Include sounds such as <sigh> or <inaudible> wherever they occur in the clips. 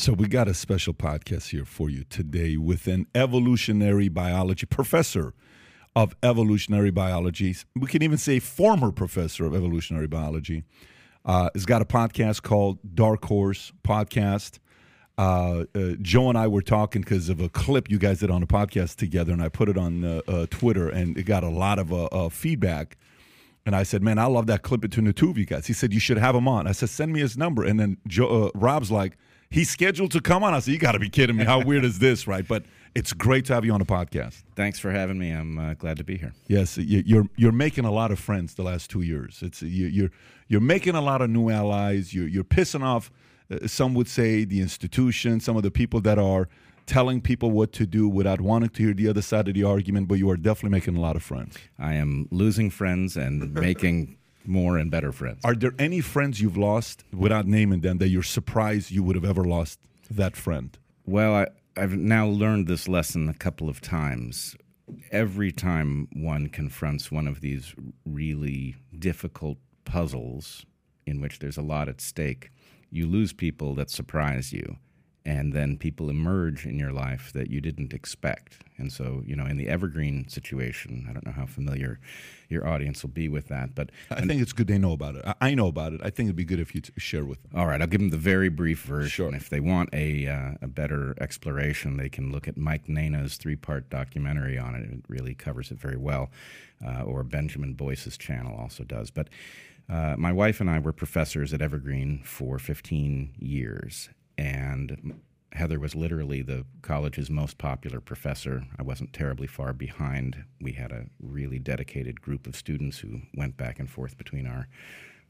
So we got a special podcast here for you today with an evolutionary biology professor of evolutionary biology. We can even say former professor of evolutionary biology. Uh, has got a podcast called Dark Horse Podcast. Uh, uh, Joe and I were talking because of a clip you guys did on a podcast together, and I put it on uh, uh, Twitter, and it got a lot of uh, feedback. And I said, "Man, I love that clip between the two of you guys." He said, "You should have him on." I said, "Send me his number." And then Joe, Rob's like, "He's scheduled to come on." I said, "You got to be kidding me! How <laughs> weird is this, right?" But it's great to have you on the podcast. Thanks for having me. I'm uh, glad to be here. Yes, you're you're making a lot of friends the last two years. It's you're you're making a lot of new allies. You're you're pissing off. Uh, some would say the institution, some of the people that are telling people what to do without wanting to hear the other side of the argument. But you are definitely making a lot of friends. I am losing friends and making more and better friends. Are there any friends you've lost without naming them that you're surprised you would have ever lost that friend? Well, I, I've now learned this lesson a couple of times. Every time one confronts one of these really difficult puzzles in which there's a lot at stake, you lose people that surprise you and then people emerge in your life that you didn't expect. And so, you know, in the evergreen situation, I don't know how familiar your audience will be with that, but I think it's good they know about it. I know about it. I think it'd be good if you share with them. All right, I'll give them the very brief version. Sure. If they want a uh, a better exploration, they can look at Mike Nayna's three part documentary on it. It really covers it very well, uh, or Benjamin Boyce's channel also does. But uh, my wife and I were professors at Evergreen for 15 years, and Heather was literally the college's most popular professor. I wasn't terribly far behind. We had a really dedicated group of students who went back and forth between our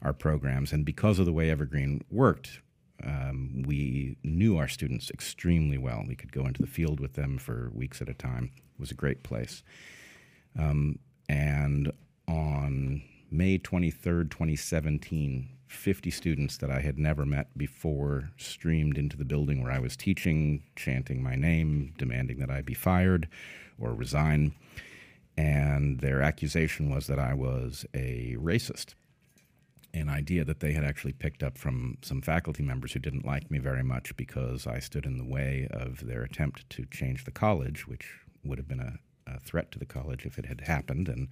our programs, and because of the way Evergreen worked, um, we knew our students extremely well. We could go into the field with them for weeks at a time. It was a great place. Um, and on May 23rd, 2017, 50 students that I had never met before streamed into the building where I was teaching, chanting my name, demanding that I be fired or resign. And their accusation was that I was a racist. An idea that they had actually picked up from some faculty members who didn't like me very much because I stood in the way of their attempt to change the college, which would have been a, a threat to the college if it had happened. And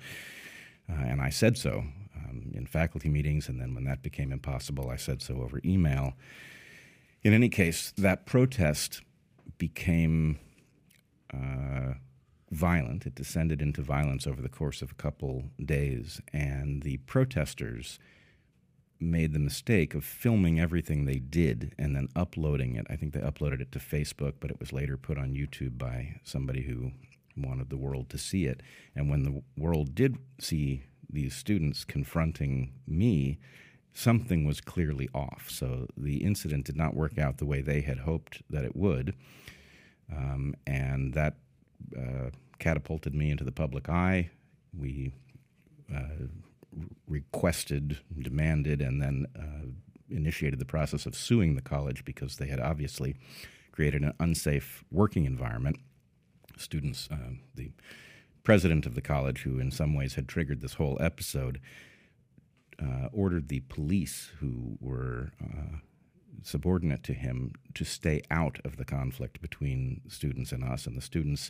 uh, and I said so um, in faculty meetings, and then when that became impossible, I said so over email. In any case, that protest became uh, violent. It descended into violence over the course of a couple days, and the protesters made the mistake of filming everything they did and then uploading it. I think they uploaded it to Facebook, but it was later put on YouTube by somebody who wanted the world to see it. And when the world did see these students confronting me, something was clearly off. So the incident did not work out the way they had hoped that it would. Um, and that uh, catapulted me into the public eye. We uh, requested, demanded, and then uh, initiated the process of suing the college because they had obviously created an unsafe working environment. Students, uh, the president of the college, who in some ways had triggered this whole episode, uh, ordered the police, who were uh, subordinate to him, to stay out of the conflict between students and us. And the students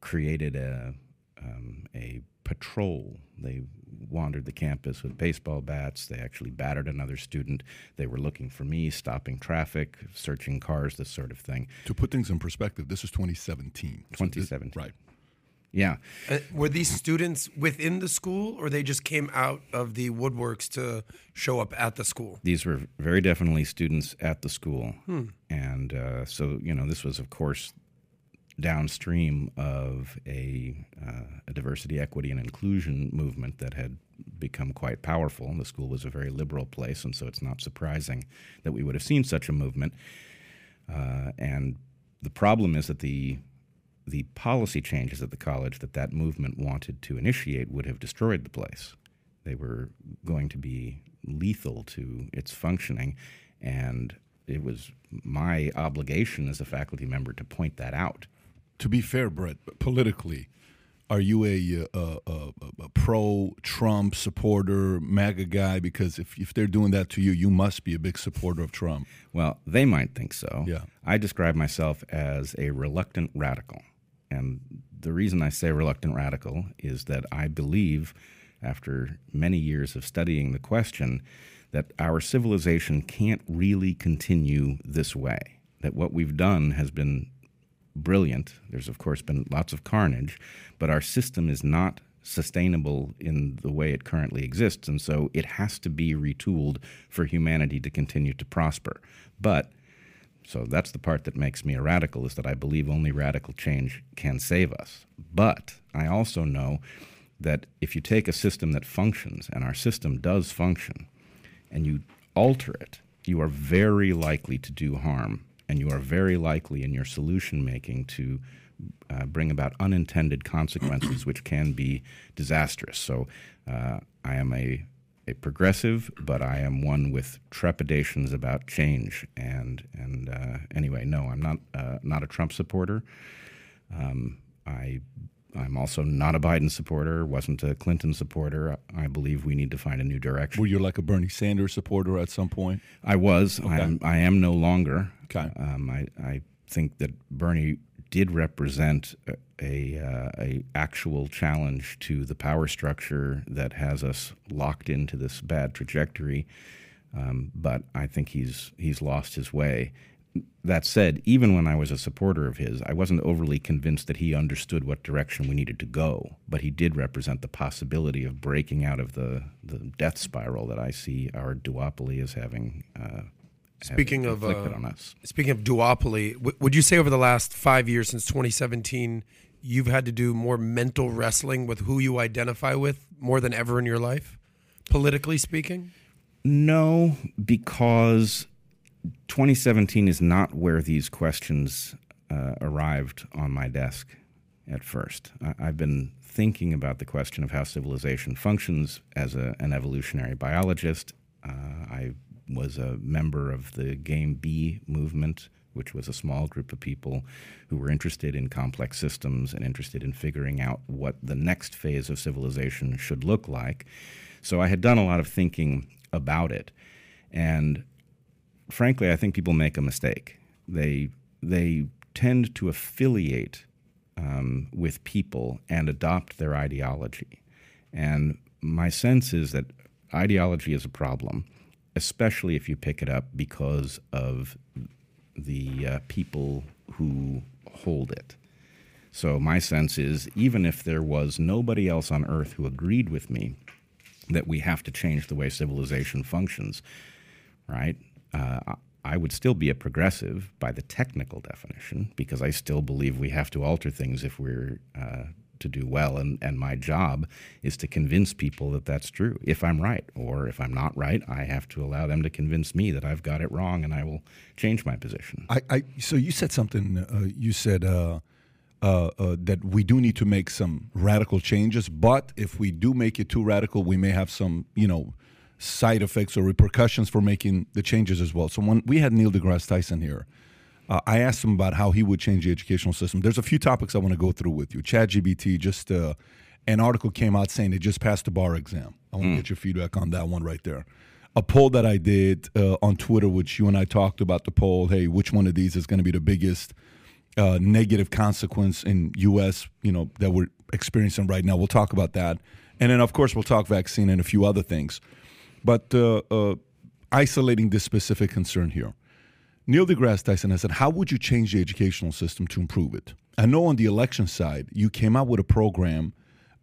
created a um, a patrol. They wandered the campus with baseball bats. They actually battered another student. They were looking for me, stopping traffic, searching cars, this sort of thing. To put things in perspective, this is 2017. 2017. So this, right. Yeah. Uh, were these students within the school, or they just came out of the woodworks to show up at the school? These were very definitely students at the school, hmm. and uh, so you know this was, of course, downstream of a, uh, a diversity, equity, and inclusion movement that had become quite powerful. The school was a very liberal place, and so it's not surprising that we would have seen such a movement. Uh, and the problem is that the the policy changes at the college that that movement wanted to initiate would have destroyed the place. They were going to be lethal to its functioning, and it was my obligation as a faculty member to point that out. To be fair, Bret, politically, are you a, uh, uh, uh, a, a, a pro Trump supporter, MAGA guy? Because if, if they're doing that to you, you must be a big supporter of Trump. Well, they might think so. Yeah. I describe myself as a reluctant radical. And the reason I say reluctant radical is that I believe, after many years of studying the question, that our civilization can't really continue this way. That what we've done has been brilliant. There's, of course, been lots of carnage, but our system is not sustainable in the way it currently exists. And so it has to be retooled for humanity to continue to prosper. But so that's the part that makes me a radical is that I believe only radical change can save us. But I also know that if you take a system that functions, and our system does function, and you alter it, you are very likely to do harm and you are very likely in your solution making to uh, bring about unintended consequences, <clears throat> which can be disastrous. So, uh, I am a a progressive, but I am one with trepidations about change. And and uh, anyway, no, I'm not uh, not a Trump supporter. Um, I I'm also not a Biden supporter. wasn't a Clinton supporter. I believe we need to find a new direction. Were you like a Bernie Sanders supporter at some point? I was. Okay. I am. I am no longer. Okay. Um, I I think that Bernie did represent a a, uh, a, actual challenge to the power structure that has us locked into this bad trajectory. Um, but I think he's he's lost his way, that said, even when I was a supporter of his, I wasn't overly convinced that he understood what direction we needed to go. But he did represent the possibility of breaking out of the, the death spiral that I see our duopoly as having. Uh, speaking having of uh, on us. speaking of duopoly, w- would you say over the last five years since 2017, you've had to do more mental wrestling with who you identify with more than ever in your life, politically speaking? No, because 2017 is not where these questions uh, arrived on my desk at first. I, have been thinking about the question of how civilization functions as a, an evolutionary biologist. Uh, I was a member of the Game B movement, which was a small group of people who were interested in complex systems and interested in figuring out what the next phase of civilization should look like. So I had done a lot of thinking about it. And frankly, I think people make a mistake. They they tend to affiliate um, with people and adopt their ideology. And my sense is that ideology is a problem, especially if you pick it up because of the uh, people who hold it. So my sense is even if there was nobody else on earth who agreed with me that we have to change the way civilization functions, right? Uh, I would still be a progressive by the technical definition because I still believe we have to alter things if we're uh, to do well. And, and my job is to convince people that that's true if I'm right. Or if I'm not right, I have to allow them to convince me that I've got it wrong and I will change my position. I, I so you said something, uh, you said, uh, uh, uh, that we do need to make some radical changes, but if we do make it too radical, we may have some, you know, side effects or repercussions for making the changes as well. So when we had Neil deGrasse Tyson here, uh, I asked him about how he would change the educational system. There's a few topics I want to go through with you. ChatGPT, just uh, an article came out saying it just passed the bar exam. I want to mm. get your feedback on that one right there. A poll that I did uh, on Twitter, which you and I talked about the poll. Hey, which one of these is going to be the biggest uh, negative consequence in U.S. You know that we're experiencing right now? We'll talk about that, and then of course we'll talk vaccine and a few other things. But uh, uh, isolating this specific concern here, Neil deGrasse Tyson has said, How would you change the educational system to improve it? I know on the election side, you came out with a program,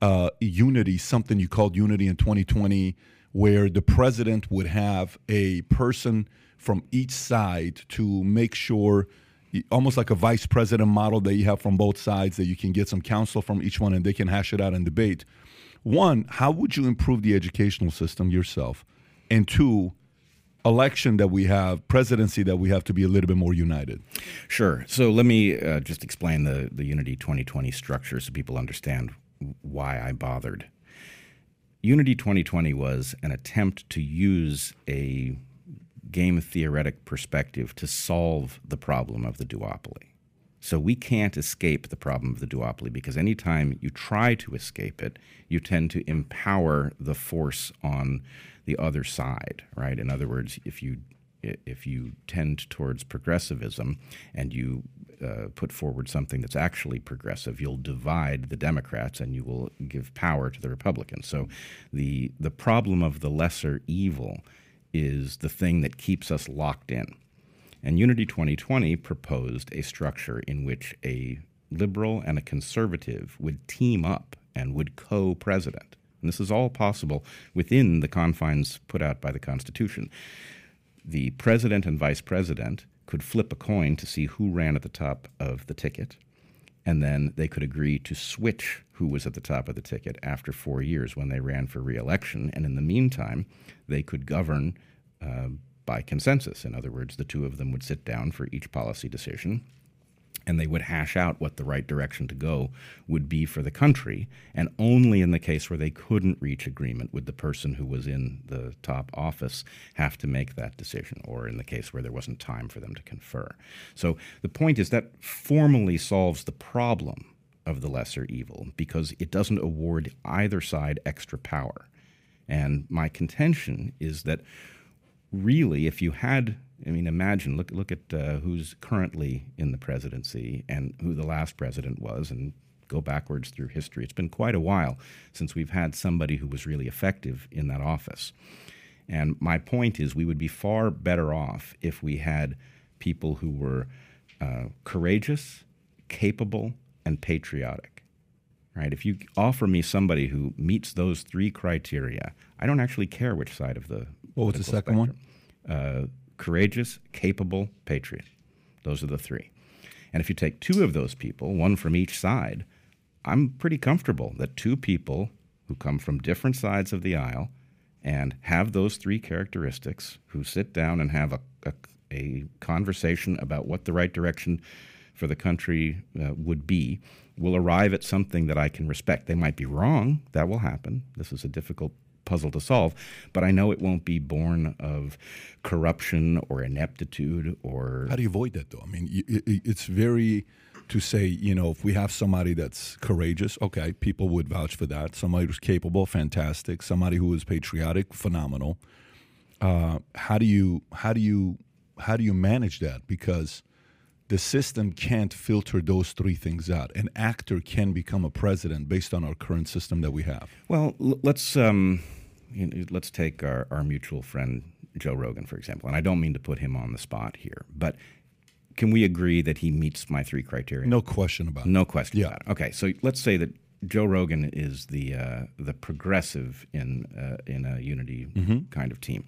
uh, Unity, something you called Unity in 2020, where the president would have a person from each side to make sure almost like a vice president model that you have from both sides that you can get some counsel from each one and they can hash it out and debate one, how would you improve the educational system yourself? And two, election that we have, presidency that we have to be a little bit more united? Sure. So let me uh, just explain the, the Unity 2020 structure so people understand why I bothered. Unity 2020 was an attempt to use a game theoretic perspective to solve the problem of the duopoly. So we can't escape the problem of the duopoly because anytime you try to escape it, you tend to empower the force on the other side, right? In other words, if you if you tend towards progressivism and you uh, put forward something that's actually progressive, you'll divide the Democrats and you will give power to the Republicans. So the the problem of the lesser evil is the thing that keeps us locked in. And Unity 2020 proposed a structure in which a liberal and a conservative would team up and would co president. And this is all possible within the confines put out by the Constitution. The president and vice president could flip a coin to see who ran at the top of the ticket, and then they could agree to switch who was at the top of the ticket after four years when they ran for reelection. And in the meantime, they could govern uh, by consensus. In other words, the two of them would sit down for each policy decision and they would hash out what the right direction to go would be for the country. And only in the case where they couldn't reach agreement would the person who was in the top office have to make that decision, or in the case where there wasn't time for them to confer. So the point is that formally solves the problem of the lesser evil because it doesn't award either side extra power. And my contention is that really, if you had, I mean, imagine, look, look at uh, who's currently in the presidency and who the last president was, and go backwards through history. It's been quite a while since we've had somebody who was really effective in that office. And my point is, we would be far better off if we had people who were uh, courageous, capable, and patriotic. Right? If you offer me somebody who meets those three criteria, I don't actually care which side of the what was the second spectrum. one? Uh, courageous, capable, patriot. Those are the three. And if you take two of those people, one from each side, I'm pretty comfortable that two people who come from different sides of the aisle and have those three characteristics, who sit down and have a, a, a conversation about what the right direction for the country uh, would be, will arrive at something that I can respect. They might be wrong. That will happen. This is a difficult puzzle to solve, but I know it won't be born of corruption or ineptitude or. How do you avoid that, though? I mean, it's very to say, you know, if we have somebody that's courageous, okay, people would vouch for that. Somebody who's capable, fantastic. Somebody who is patriotic, phenomenal. Uh, how do you how do you how do you manage that? Because the system can't filter those three things out. An actor can become a president based on our current system that we have. Well, let's um, you know, let's take our, our mutual friend Joe Rogan, for example. And I don't mean to put him on the spot here, but can we agree that he meets my three criteria? No question about it. No question yeah. about it. Okay, so let's say that Joe Rogan is the uh, the progressive in uh, in a unity mm-hmm. kind of team.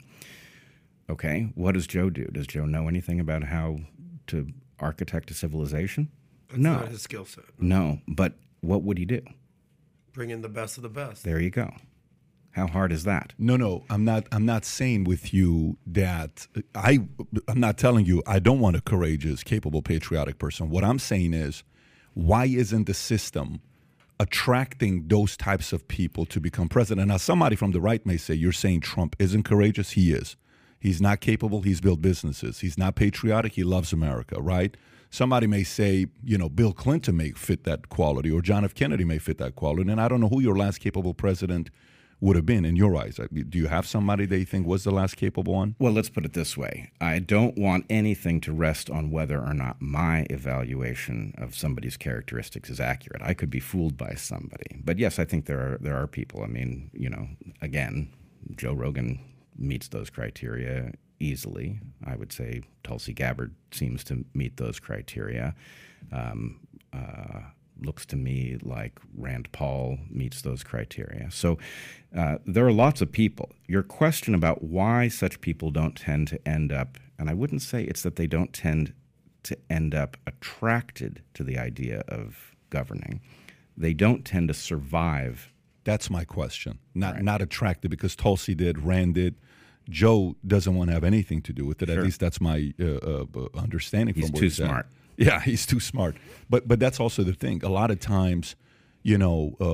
Okay, what does Joe do? Does Joe know anything about how to architect a civilization? That's no, not his skill set. No, but what would he do? Bring in the best of the best. There you go. How hard is that? No, no, I'm not. I'm not saying with you that uh, I. I'm not telling you I don't want a courageous, capable, patriotic person. What I'm saying is, why isn't the system attracting those types of people to become president? Now, somebody from the right may say you're saying Trump isn't courageous. He is. He's not capable. He's built businesses. He's not patriotic. He loves America. Right. Somebody may say, you know, Bill Clinton may fit that quality, or John F. Kennedy may fit that quality, and I don't know who your last capable president would have been in your eyes? Do you have somebody that you think was the last capable one? Well, let's put it this way I don't want anything to rest on whether or not my evaluation of somebody's characteristics is accurate. I could be fooled by somebody. But yes, I think there are, there are people. I mean, you know, again, Joe Rogan meets those criteria easily. I would say Tulsi Gabbard seems to meet those criteria. Um, uh, looks to me like Rand Paul meets those criteria. So uh, there are lots of people. Your question about why such people don't tend to end up, and I wouldn't say it's that they don't tend to end up attracted to the idea of governing, they don't tend to survive. That's my question. Not right. not attracted because Tulsi did, Rand did, Joe doesn't want to have anything to do with it. At least that's my uh, uh, understanding. He's from what too he said. Yeah, <laughs> he's too smart. But but that's also the thing. A lot of times, you know, uh,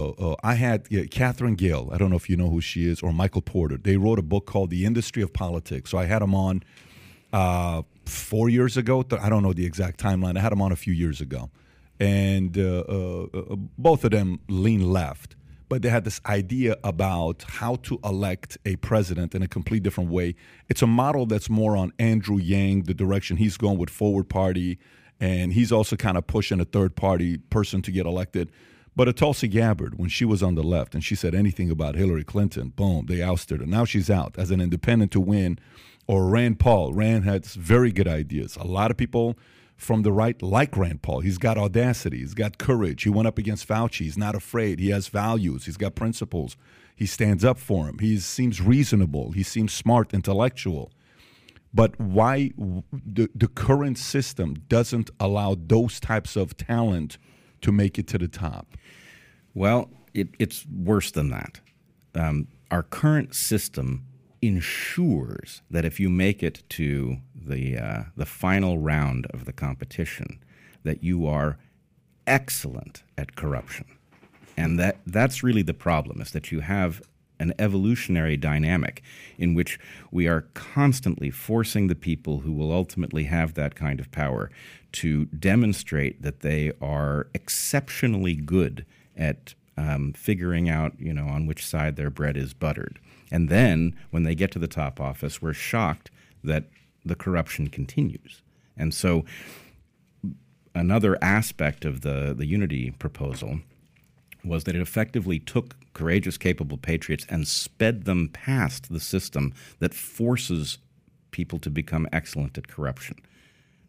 Uh, uh, I had Katherine Gehl. I don't know if you know who she is, or Michael Porter. They wrote a book called The Industry of Politics. So I had them on uh, four years ago. I don't know the exact timeline. I had them on a few years ago, and uh, uh, uh, both of them lean left. But they had this idea about how to elect a president in a complete different way. It's a model that's more on Andrew Yang, the direction he's going with Forward Party, and he's also kind of pushing a third party person to get elected. But a Tulsi Gabbard, when she was on the left and she said anything about Hillary Clinton, boom, they ousted her. Now she's out as an independent to win. Or Rand Paul. Rand has very good ideas. A lot of people from the right like Rand Paul. He's got audacity. He's got courage. He went up against Fauci. He's not afraid. He has values. He's got principles. He stands up for him. He seems reasonable. He seems smart, intellectual. But why the, the current system doesn't allow those types of talent to make it to the top? Well, it, it's worse than that. Um, our current system ensures that if you make it to the uh, the final round of the competition, that you are excellent at corruption, and that that's really the problem is that you have an evolutionary dynamic in which we are constantly forcing the people who will ultimately have that kind of power to demonstrate that they are exceptionally good at um, figuring out, you know, on which side their bread is buttered. And then when they get to the top office, we're shocked that the corruption continues. And so another aspect of the, the unity proposal was that it effectively took courageous, capable patriots and sped them past the system that forces people to become excellent at corruption.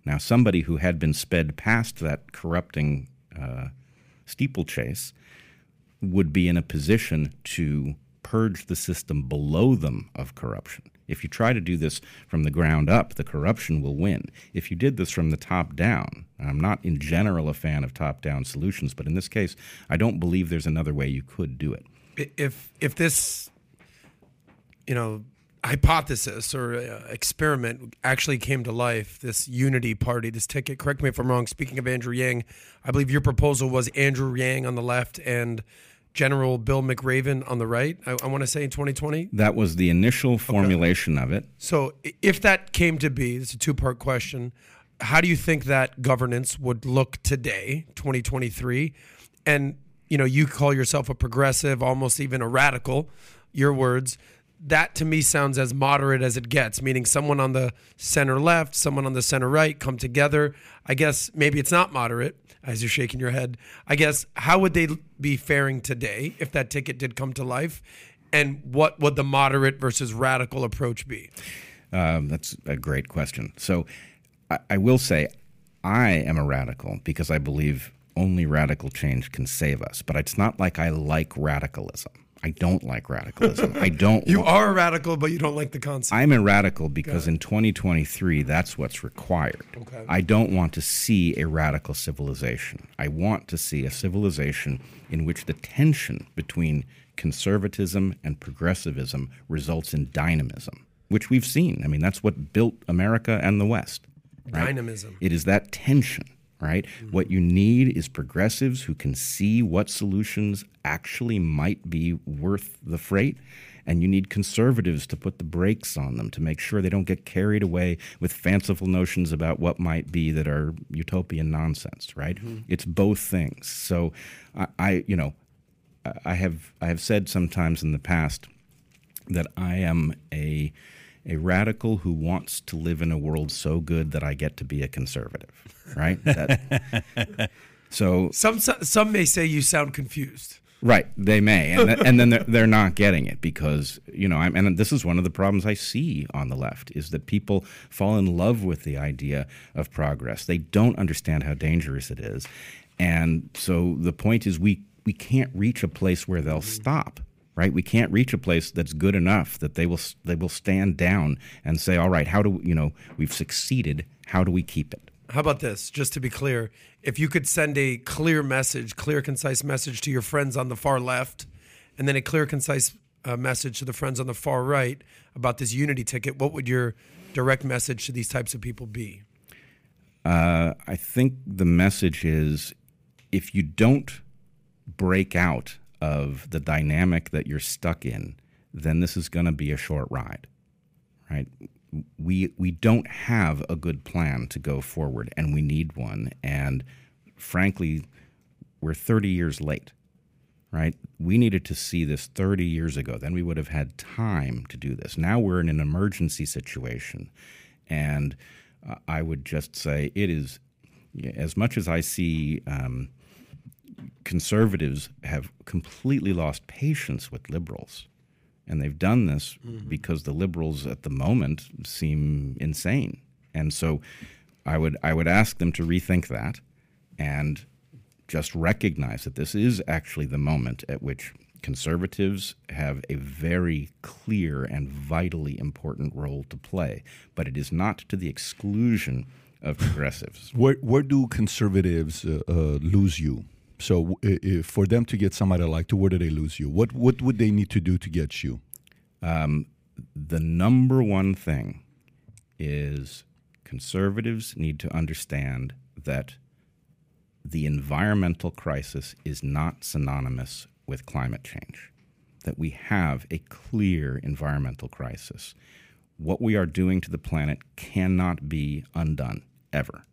Now, somebody who had been sped past that corrupting uh, steeplechase would be in a position to purge the system below them of corruption. If you try to do this from the ground up, the corruption will win. If you did this from the top down, I'm not in general a fan of top down solutions, but in this case, I don't believe there's another way you could do it. if if this you know hypothesis or uh, experiment actually came to life this unity party this ticket. Correct me if i'm wrong speaking of andrew yang i believe your proposal was andrew yang on the left and general bill mcraven on the right i, I want to say in 2020 That was the initial formulation of it. so if that came to be it's a two-part question how do you think that governance would look today 2023 and you know you call yourself a progressive almost even a radical your words that to me sounds as moderate as it gets meaning someone on the center left someone on the center right come together i guess maybe it's not moderate as you're shaking your head i guess how would they be faring today if that ticket did come to life and what would the moderate versus radical approach be Um, that's a great question. So I, I will say I am a radical because I believe only radical change can save us. But it's not like I like radicalism. I don't like radicalism. I don't. <laughs> You wa- are a radical, but you don't like the concept. I'm a radical because in 2023, that's what's required. Okay. I don't want to see a radical civilization. I want to see a civilization in which the tension between conservatism and progressivism results in dynamism, which we've seen. I mean, that's what built America and the West. right? Dynamism. It is that tension, right? Mm-hmm. What you need is progressives who can see what solutions actually might be worth the freight. And you need conservatives to put the brakes on them to make sure they don't get carried away with fanciful notions about what might be that are utopian nonsense, right? Mm-hmm. It's both things. So I, I, you know, I have I have said sometimes in the past that I am a a radical who wants to live in a world so good that I get to be a conservative, right? That, <laughs> so Some some may say you sound confused. Right, they may, and, th- and then they're, they're not getting it because you know, I'm, and this is one of the problems I see on the left is that people fall in love with the idea of progress. They don't understand how dangerous it is, and so the point is we we can't reach a place where they'll stop. Right, we can't reach a place that's good enough that they will they will stand down and say, "All right, how do you know we've succeeded? How do we keep it?" How about this? Just to be clear, if you could send a clear message, clear, concise message to your friends on the far left, and then a clear, concise uh, message to the friends on the far right about this unity ticket, what would your direct message to these types of people be? Uh, I think the message is if you don't break out of the dynamic that you're stuck in, then this is going to be a short ride, right? we we don't have a good plan to go forward, and we need one. And frankly, we're 30 years late. Right? We needed to see this 30 years ago. Then we would have had time to do this. Now we're in an emergency situation, and uh, I would just say it is as much as I see. Um, conservatives have completely lost patience with liberals and they've done this mm-hmm. because the liberals at the moment seem insane. And so I would I would ask them to rethink that and just recognize that this is actually the moment at which conservatives have a very clear and vitally important role to play, but it is not to the exclusion of progressives. Where where do conservatives uh, uh, lose you? So, for them to get somebody like you, where do they lose you? What what would they need to do to get you? Um, the number one thing is conservatives need to understand that the environmental crisis is not synonymous with climate change. That we have a clear environmental crisis. What we are doing to the planet cannot be undone ever.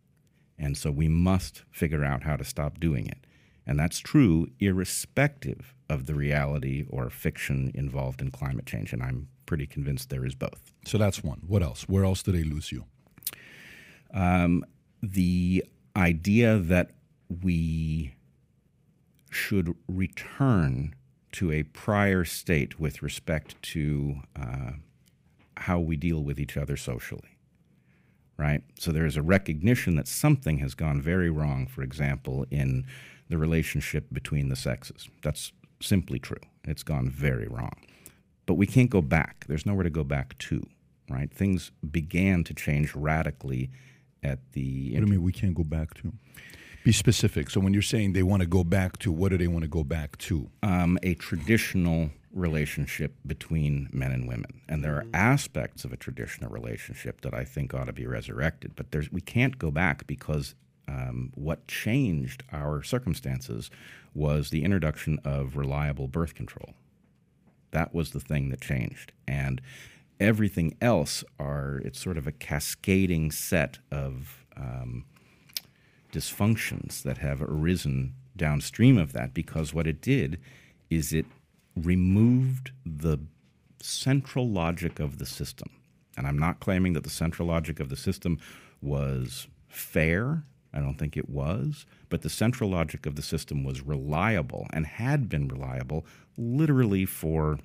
And so we must figure out how to stop doing it. And that's true irrespective of the reality or fiction involved in climate change. And I'm pretty convinced there is both. So that's one. What else? Where else do they lose you? Um, the idea that we should return to a prior state with respect to uh, how we deal with each other socially. Right? So there is a recognition that something has gone very wrong, for example, in the relationship between the sexes. That's simply true. It's gone very wrong. But we can't go back. There's nowhere to go back to, right? Things began to change radically at the. What do you mean we can't go back to? Be specific. So when you're saying they want to go back to, what do they want to go back to? Um, a traditional relationship between men and women. And there are mm-hmm. aspects of a traditional relationship that I think ought to be resurrected. But there's, we can't go back because um, what changed our circumstances was the introduction of reliable birth control. That was the thing that changed. And everything else are, it's sort of a cascading set of um, dysfunctions that have arisen downstream of that because what it did is it removed the central logic of the system. And I'm not claiming that the central logic of the system was fair I don't think it was. But the central logic of the system was reliable and had been reliable literally for,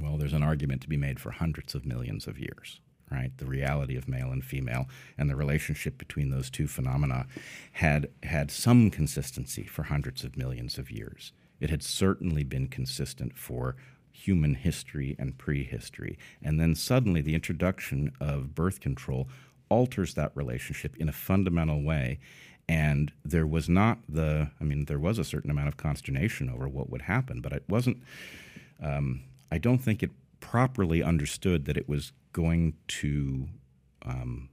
well, there's an argument to be made for hundreds of millions of years, right? The reality of male and female and the relationship between those two phenomena had had some consistency for hundreds of millions of years. It had certainly been consistent for human history and prehistory. And then suddenly the introduction of birth control alters that relationship in a fundamental way. And there was not the, I mean, there was a certain amount of consternation over what would happen, but it wasn't, um, I don't think it properly understood that it was going to um,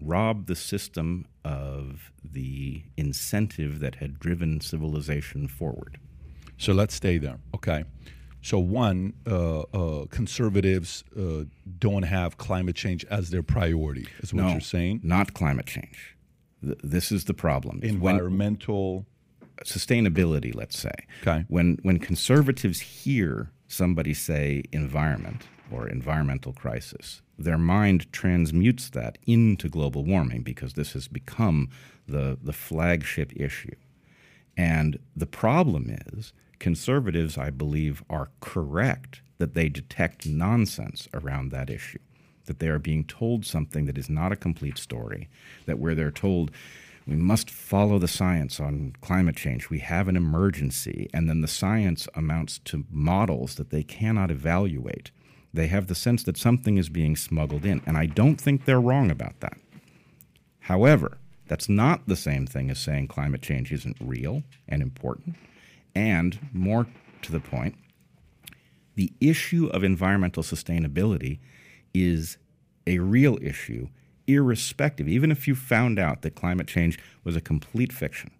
rob the system of the incentive that had driven civilization forward. So let's stay there. Okay. So, one, uh, uh, conservatives uh, don't have climate change as their priority, is what no, you're saying? Not climate change. Th- this is the problem. Environmental when, sustainability, let's say. Okay. When when conservatives hear somebody say environment or environmental crisis, their mind transmutes that into global warming because this has become the the flagship issue. And the problem is conservatives, I believe, are correct that they detect nonsense around that issue, that they are being told something that is not a complete story, that where they're told, we must follow the science on climate change. We have an emergency. And then the science amounts to models that they cannot evaluate. They have the sense that something is being smuggled in. And I don't think they're wrong about that. However, that's not the same thing as saying climate change isn't real and important. And more to the point, the issue of environmental sustainability is a real issue, irrespective, even if you found out that climate change was a complete fiction,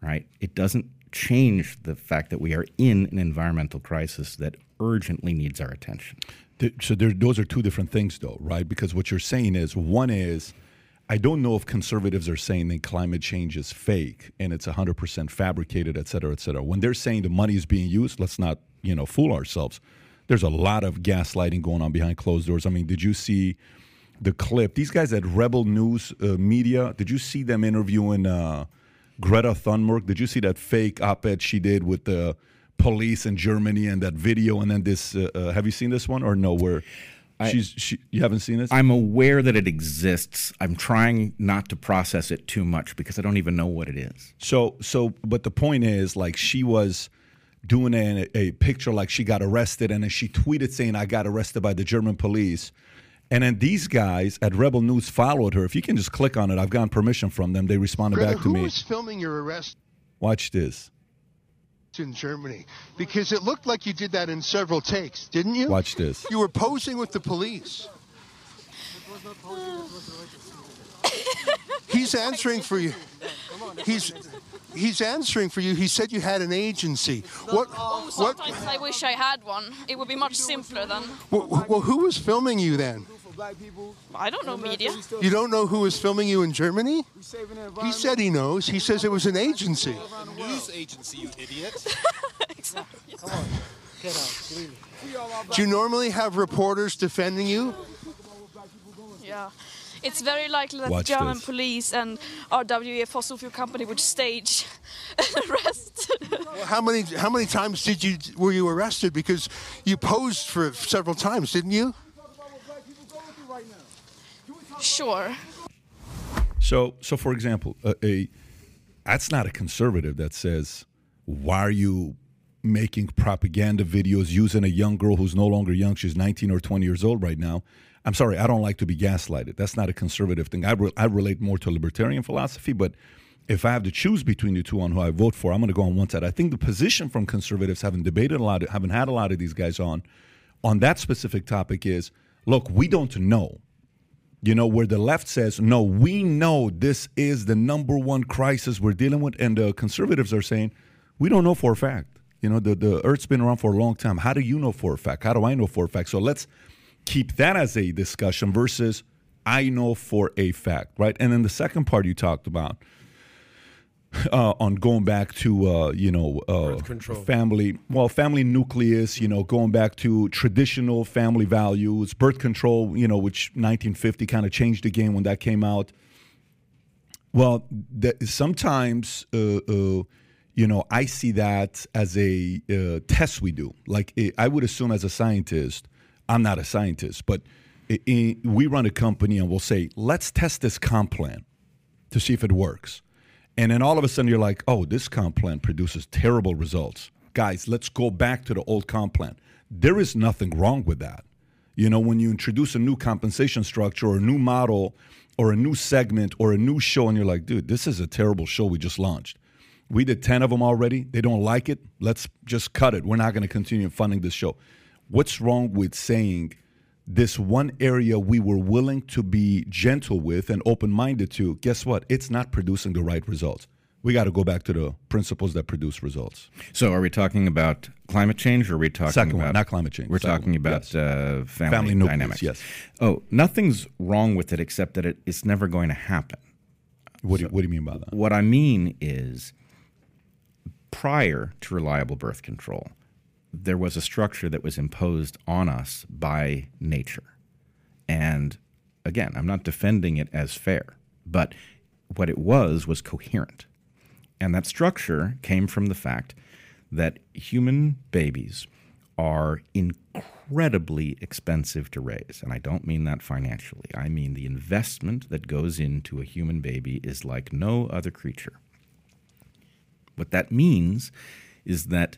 right? It doesn't change the fact that we are in an environmental crisis that urgently needs our attention. So there, those are two different things, though, right? Because what you're saying is one is I don't know if conservatives are saying that climate change is fake and it's 100% fabricated, et cetera, et cetera. When they're saying the money is being used, let's not, you know, fool ourselves. There's a lot of gaslighting going on behind closed doors. I mean, did you see the clip? These guys at Rebel News uh, Media, did you see them interviewing uh, Greta Thunberg? Did you see that fake op-ed she did with the police in Germany and that video? And then this, uh, uh have you seen this one or no? Where She's she, you haven't seen this? I'm aware that it exists. I'm trying not to process it too much because I don't even know what it is. So so but the point is like she was doing a, a picture like she got arrested and then she tweeted saying I got arrested by the German police. And then these guys at Rebel News followed her. If you can just click on it, I've gotten permission from them. They responded Greta, back to who me. Who was filming your arrest? Watch this in Germany because it looked like you did that in several takes, didn't you? Watch this. You were posing with the police. He's answering for you. He's he's answering for you. He said you had an agency. What? Oh, sometimes what? I wish I had one. It would be much simpler then. Well, well, who was filming you then? I don't know media. You don't know who was filming you in Germany? He said he knows. He says it was an agency. News agency, you idiot. <laughs> exactly. Come on, get out. Do you normally have reporters defending you? Yeah. It's very likely that Watch German this. police and RWE fossil fuel company would stage an <laughs> arrest. how many how many times did you were you arrested because you posed for several times, didn't you? Sure. So, so for example, a, a that's not a conservative that says, "Why are you making propaganda videos using a young girl who's no longer young? She's 19 or 20 years old right now." I'm sorry, I don't like to be gaslighted. That's not a conservative thing. I, re- I relate more to libertarian philosophy, but if I have to choose between the two on who I vote for, I'm going to go on one side. I think the position from conservatives, having debated a lot, haven't had a lot of these guys on, on that specific topic is, look, we don't know you know, where the left says, no, we know this is the number one crisis we're dealing with. And the conservatives are saying, we don't know for a fact. You know, the, the earth's been around for a long time. How do you know for a fact? How do I know for a fact? So let's keep that as a discussion versus I know for a fact, right? And then the second part you talked about, <laughs> uh, on going back to uh, you know uh, family well family nucleus you know going back to traditional family values birth control you know which 1950 kind of changed the game when that came out. Well sometimes uh, uh, you know i see that as a uh, test we do. Like i would assume as a scientist i'm not a scientist but we run a company and we'll say let's test this comp plan to see if it works and then all of a sudden you're like, oh, this comp plan produces terrible results. Guys, let's go back to the old comp plan. There is nothing wrong with that. You know, when you introduce a new compensation structure or a new model or a new segment or a new show, and you're like, dude, this is a terrible show we just launched. We did 10 of them already. They don't like it. Let's just cut it. We're not going to continue funding this show. What's wrong with saying, this one area we were willing to be gentle with and open minded to, guess what? It's not producing the right results. We got to go back to the principles that produce results. So, are we talking about climate change, or are we talking Second about one, not climate change? We're Second talking one, about yes. uh, family, Family nucleus, dynamics. yes. Oh, nothing's wrong with it except that it, it's never going to happen. What do, you, what do you mean by that? What I mean is, prior to reliable birth control, there was a structure that was imposed on us by nature. And again, I'm not defending it as fair, but what it was was coherent. And that structure came from the fact that human babies are incredibly expensive to raise. And I don't mean that financially. I mean the investment that goes into a human baby is like no other creature. What that means is that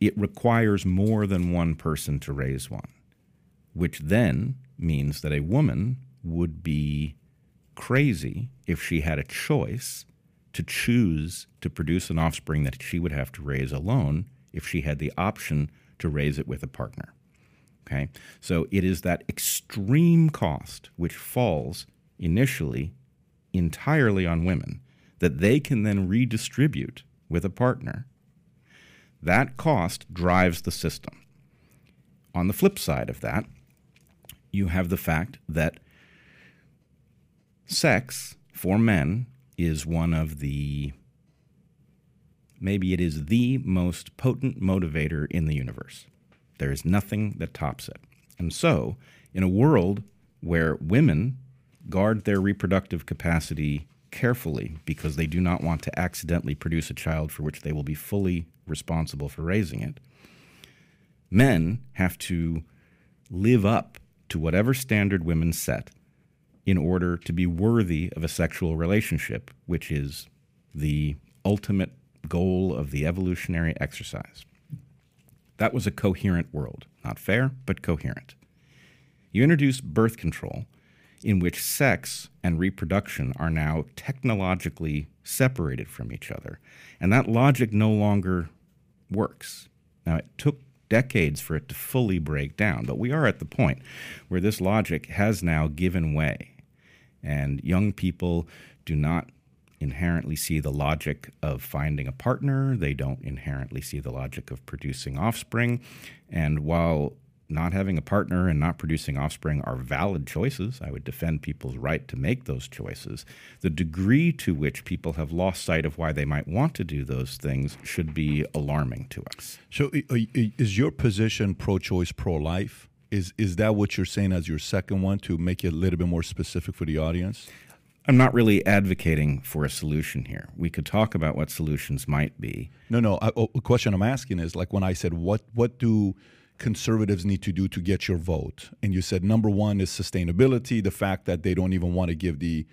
it requires more than one person to raise one, which then means that a woman would be crazy if she had a choice to choose to produce an offspring that she would have to raise alone if she had the option to raise it with a partner. Okay? So it is that extreme cost which falls initially entirely on women that they can then redistribute with a partner. That cost drives the system. On the flip side of that, you have the fact that sex for men is one of the maybe it is the most potent motivator in the universe. There is nothing that tops it. And so, in a world where women guard their reproductive capacity carefully because they do not want to accidentally produce a child for which they will be fully responsible for raising it, men have to live up to whatever standard women set in order to be worthy of a sexual relationship, which is the ultimate goal of the evolutionary exercise. That was a coherent world. Not fair, but coherent. You introduce birth control, in which sex and reproduction are now technologically separated from each other, and that logic no longer works. Now, it took decades for it to fully break down, but we are at the point where this logic has now given way, and young people do not inherently see the logic of finding a partner. They don't inherently see the logic of producing offspring. And while not having a partner and not producing offspring are valid choices, I would defend people's right to make those choices. The degree to which people have lost sight of why they might want to do those things should be alarming to us. So, is your position pro choice, pro life? Is, is that what you're saying as your second one to make it a little bit more specific for the audience? I'm not really advocating for a solution here. We could talk about what solutions might be. No, no. I, oh, the question I'm asking is like when I said, what what do conservatives need to do to get your vote? And you said number one is sustainability, the fact that they don't even want to give the,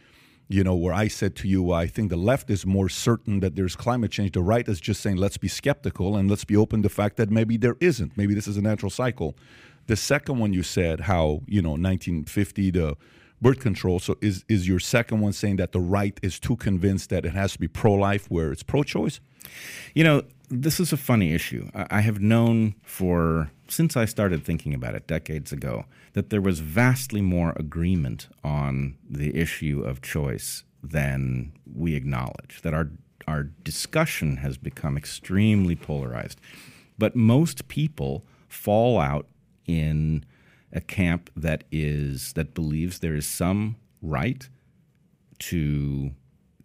you know, where I said to you, I think the left is more certain that there's climate change. The right is just saying let's be skeptical and let's be open to the fact that maybe there isn't. Maybe this is a natural cycle. The second one you said how you know 1950 to birth control. So is is your second one saying that the right is too convinced that it has to be pro life where it's pro choice? You know, this is a funny issue. I have known for since I started thinking about it decades ago that there was vastly more agreement on the issue of choice than we acknowledge. That our our discussion has become extremely polarized. But most people fall out in a camp that is that believes there is some right to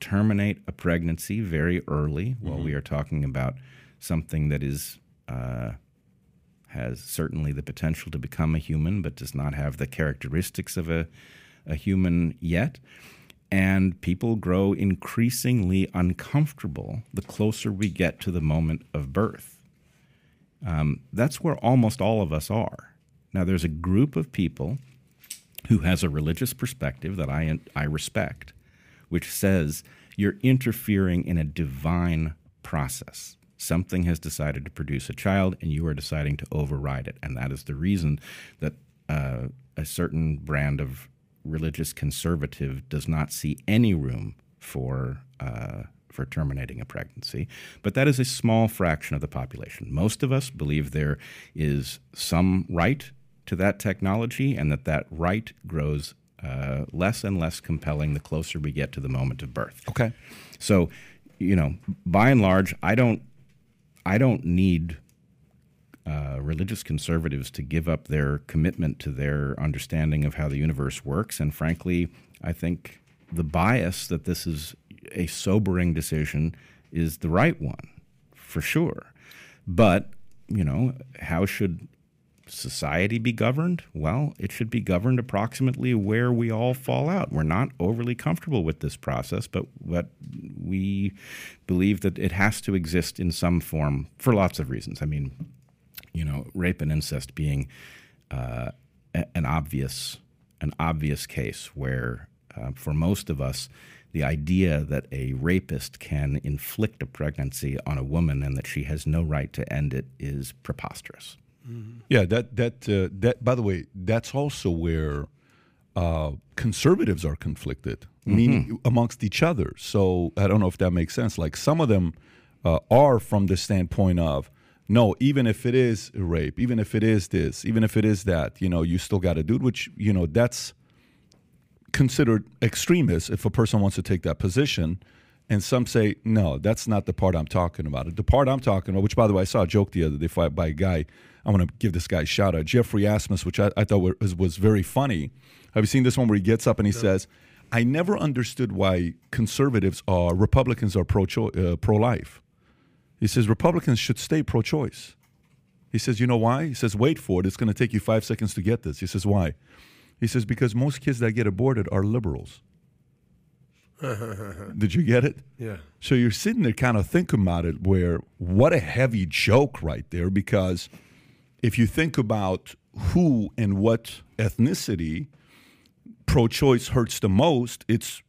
terminate a pregnancy very early mm-hmm. while we are talking about something that is uh, has certainly the potential to become a human but does not have the characteristics of a, a human yet. And people grow increasingly uncomfortable the closer we get to the moment of birth. Um, that's where almost all of us are. Now, there's a group of people who has a religious perspective that I, I respect, which says you're interfering in a divine process. Something has decided to produce a child, and you are deciding to override it. And that is the reason that uh, a certain brand of religious conservative does not see any room for uh, for terminating a pregnancy, but that is a small fraction of the population. Most of us believe there is some right to that technology and that that right grows uh, less and less compelling the closer we get to the moment of birth. Okay. So, you know, by and large, I don't, I don't need uh, religious conservatives to give up their commitment to their understanding of how the universe works. And frankly, I think the bias that this is a sobering decision is the right one, for sure. But, you know, how should society be governed? Well, it should be governed approximately where we all fall out. We're not overly comfortable with this process, but but we believe that it has to exist in some form for lots of reasons. I mean, you know, rape and incest being uh, an obvious an obvious case where, uh, for most of us, the idea that a rapist can inflict a pregnancy on a woman and that she has no right to end it is preposterous. Mm-hmm. Yeah, that that uh, that. By the way, that's also where uh, conservatives are conflicted, mm-hmm. meaning amongst each other. So I don't know if that makes sense. Like some of them uh, are from the standpoint of no, even if it is rape, even if it is this, even if it is that, you know, you still got to do it. Which you know that's considered extremist if a person wants to take that position. And some say, no, that's not the part I'm talking about. The part I'm talking about, which by the way, I saw a joke the other day by a guy. I want to give this guy a shout out, Jeffrey Asmus, which I, I thought was, was very funny. Have you seen this one where he gets up and he no. says, I never understood why conservatives are, Republicans are pro uh, pro life. He says Republicans should stay pro choice. He says, you know why? He says, wait for it. It's going to take you five seconds to get this. He says, why? He says, because most kids that get aborted are liberals. <laughs> Did you get it? Yeah. So you're sitting there kind of thinking about it, where what a heavy joke right there, because if you think about who and what ethnicity pro choice hurts the most, it's,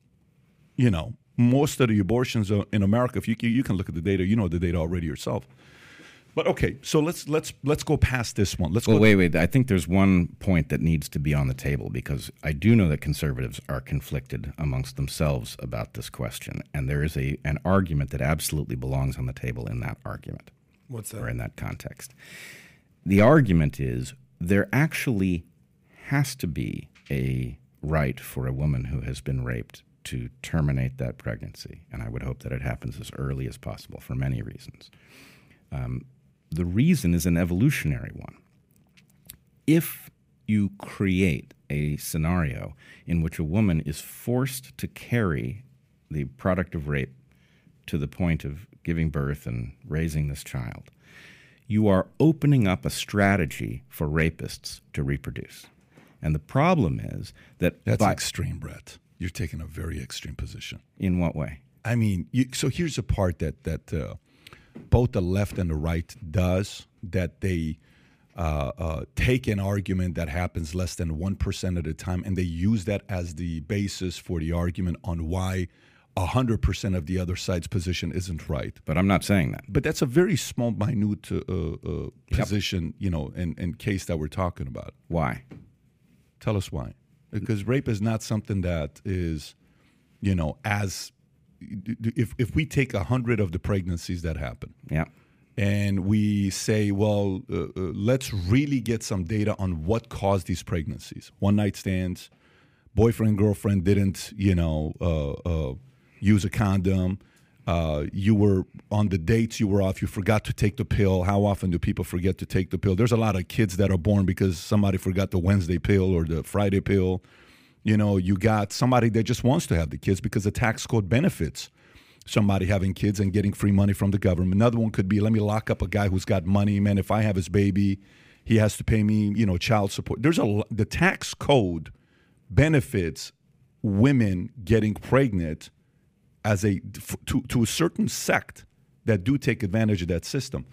you know, most of the abortions in America, if you, you can look at the data, you know the data already yourself but okay, so let's let's let's go past this one. Let's well, go wait, wait. I think there's one point that needs to be on the table because I do know that conservatives are conflicted amongst themselves about this question, and there is a an argument that absolutely belongs on the table in that argument. What's that? Or in that context, the argument is there actually has to be a right for a woman who has been raped to terminate that pregnancy, and I would hope that it happens as early as possible for many reasons. Um, the reason is an evolutionary one. If you create a scenario in which a woman is forced to carry the product of rape to the point of giving birth and raising this child, you are opening up a strategy for rapists to reproduce. And the problem is that that's by, extreme, Bret. You're taking a very extreme position. In what way? I mean, you, so here's the part that that uh, both the left and the right does that they uh, uh, take an argument that happens less than 1% of the time and they use that as the basis for the argument on why 100% of the other side's position isn't right. But I'm not saying that. But that's a very small, minute uh, uh position, yep. you know, in, in case that we're talking about. Why? Tell us why. Because rape is not something that is, you know, as if if we take a hundred of the pregnancies that happen, yeah, and we say, well, uh, uh, let's really get some data on what caused these pregnancies. One night stands, boyfriend girlfriend didn't, you know, uh, uh use a condom. Uh, you were on the dates you were off. You forgot to take the pill. How often do people forget to take the pill? There's a lot of kids that are born because somebody forgot the Wednesday pill or the Friday pill you know, you got somebody that just wants to have the kids because the tax code benefits somebody having kids and getting free money from the government. Another one could be let me lock up a guy who's got money, man. If I have his baby, he has to pay me, you know, child support. There's a the tax code benefits women getting pregnant as a to to a certain sect that do take advantage of that system.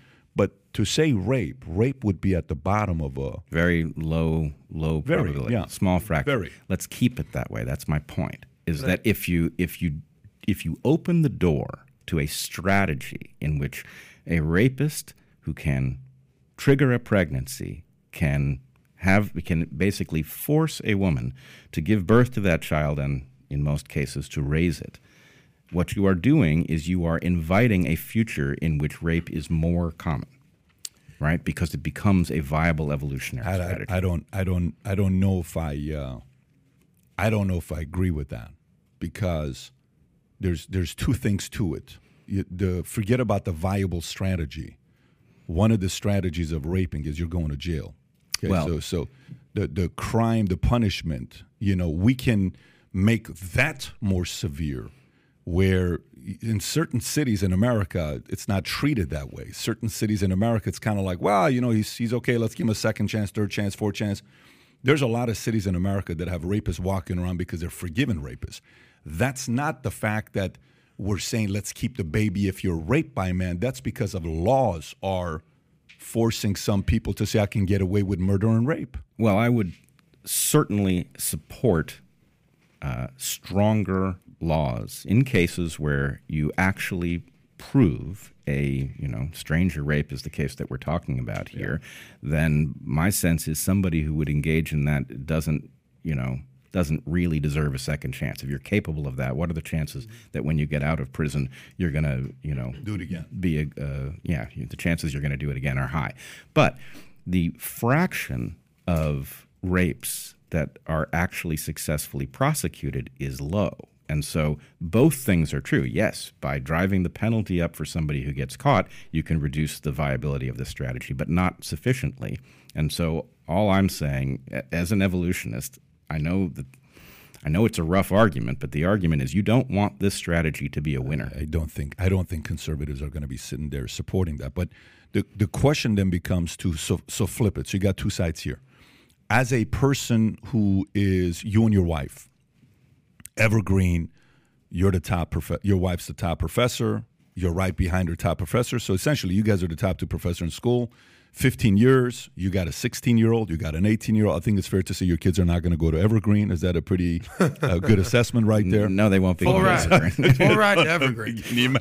To say rape, rape would be at the bottom of a very low, low very, probability, yeah, small fraction. Very. Let's keep it that way. That's my point. Is right. that if you if you if you open the door to a strategy in which a rapist who can trigger a pregnancy can have can basically force a woman to give birth to that child and in most cases to raise it what you are doing is you are inviting a future in which rape is more common right? Because it becomes a viable evolutionary I, strategy. I, I don't i don't i don't know if i uh, i don't know if i agree with that because there's there's two things to it. You, the forget about the viable strategy. One of the strategies of raping is you're going to jail. Okay? well, so so the the crime the punishment you know we can make that more severe where in certain cities in America, it's not treated that way. Certain cities in America, it's kind of like, well, you know, he's, he's okay. Let's give him a second chance, third chance, fourth chance. There's a lot of cities in America that have rapists walking around because they're forgiven rapists. That's not the fact that we're saying let's keep the baby if you're raped by a man. That's because of laws are forcing some people to say I can get away with murder and rape. Well, I would certainly support uh, stronger laws in cases where you actually prove a you know stranger rape is the case that we're talking about here then my sense is somebody who would engage in that doesn't you know doesn't really deserve a second chance. If you're capable of that what are the chances that when you get out of prison you're going to you know Do it again. be a uh, yeah the chances you're going to do it again are high. But the fraction of rapes that are actually successfully prosecuted is low and so both things are true. Yes, by driving the penalty up for somebody who gets caught, you can reduce the viability of this strategy, but not sufficiently. And so all I'm saying as an evolutionist, I know that I know it's a rough argument, but the argument is you don't want this strategy to be a winner. I don't think I don't think conservatives are going to be sitting there supporting that. But the the question then becomes to so so flip it. So you got two sides here. As a person who is you and your wife, evergreen, you're the top prof- your wife's the top professor, you're right behind her top professor. So essentially you guys are the top two professor in school. 15 years, you got a 16 year old, you got an 18 year old. I think it's fair to say your kids are not going to go to Evergreen. Is that a pretty uh, good <laughs> assessment right there? No, they won't be. Full going ride. to Evergreen. Full ride to Evergreen. Can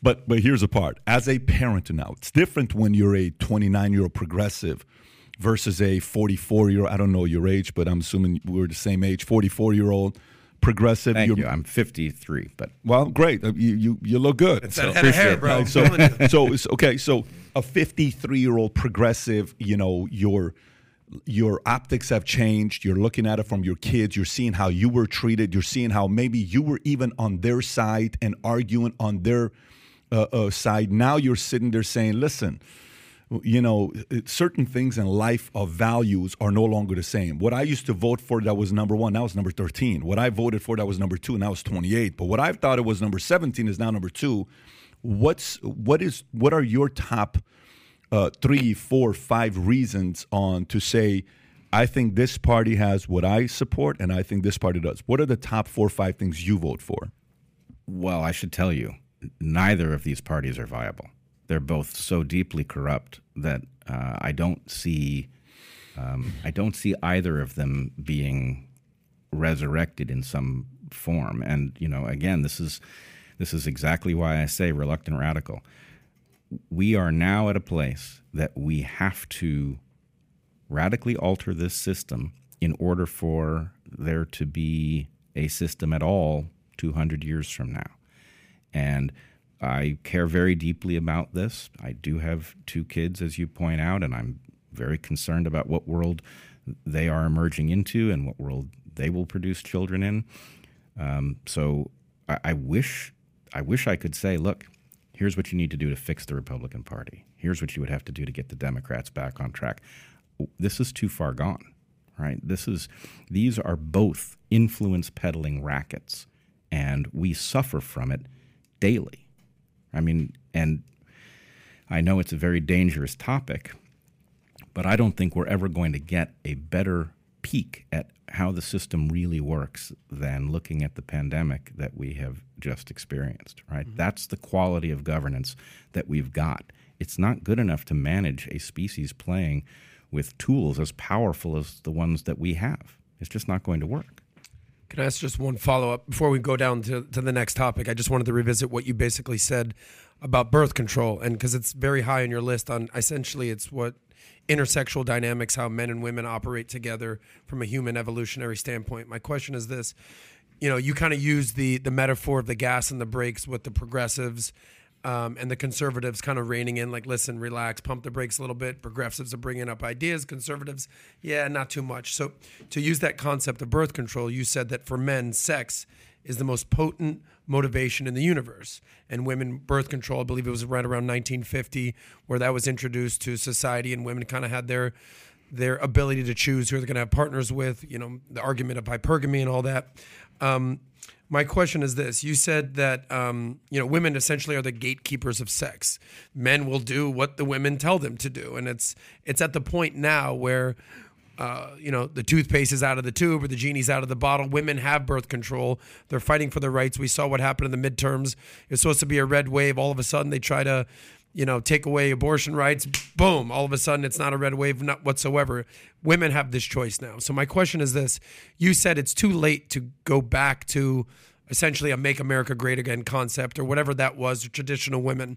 but but here's the part. As a parent now, it's different when you're a 29 year old progressive versus a 44 year old. I don't know your age, but I'm assuming we're the same age. 44 year old progressive. Thank You're- you. I'm 53, but well, great. Uh, You you, you look good. It's that head of hair, bro. Right, I'm so, so okay. So a 53 year old progressive, you know, your your optics have changed. You're looking at it from your kids. You're seeing how you were treated. You're seeing how maybe you were even on their side and arguing on their uh, uh, side. Now you're sitting there saying, "Listen." You know, certain things in life of values are no longer the same. What I used to vote for that was number one, now it's number 13. What I voted for that was number two, now it's 28. But what I thought it was number 17 is now number two. What's what is what are your top uh, three, four, five reasons on to say, I think this party has what I support, and I think this party does. What are the top four, or five things you vote for? Well, I should tell you, neither of these parties are viable. They're both so deeply corrupt that uh, I don't see, um, I don't see either of them being resurrected in some form. And you know, again, this is this is exactly why I say reluctant radical. We are now at a place that we have to radically alter this system in order for there to be a system at all 200 years from now. And I care very deeply about this. I do have two kids, as you point out, and I'm very concerned about what world they are emerging into and what world they will produce children in. Um, so I, I wish, I wish I could say, look, here's what you need to do to fix the Republican Party. Here's what you would have to do to get the Democrats back on track. This is too far gone, right? This is, these are both influence peddling rackets, and we suffer from it daily. I mean, and I know it's a very dangerous topic, but I don't think we're ever going to get a better peek at how the system really works than looking at the pandemic that we have just experienced, right? Mm-hmm. That's the quality of governance that we've got. It's not good enough to manage a species playing with tools as powerful as the ones that we have. It's just not going to work. Can I ask just one follow up before we go down to, to the next topic? I just wanted to revisit what you basically said about birth control, and because it's very high on your list on essentially it's what intersexual dynamics, how men and women operate together from a human evolutionary standpoint. My question is this: you know, you kind of use the the metaphor of the gas and the brakes with the progressives. Um, and the conservatives kind of reining in, like, listen, relax, pump the brakes a little bit. Progressives are bringing up ideas. Conservatives, yeah, not too much. So, to use that concept of birth control, you said that for men, sex is the most potent motivation in the universe. And women, birth control, I believe it was right around 1950 where that was introduced to society, and women kind of had their their ability to choose who they're going to have partners with. You know, the argument of hypergamy and all that. Um, my question is this: You said that um, you know women essentially are the gatekeepers of sex. Men will do what the women tell them to do, and it's it's at the point now where uh, you know the toothpaste is out of the tube or the genie's out of the bottle. Women have birth control. They're fighting for their rights. We saw what happened in the midterms. It's supposed to be a red wave. All of a sudden, they try to you know, take away abortion rights, boom, all of a sudden it's not a red wave, not whatsoever. Women have this choice now. So my question is this: You said it's too late to go back to essentially a "Make America Great Again" concept or whatever that was, traditional women.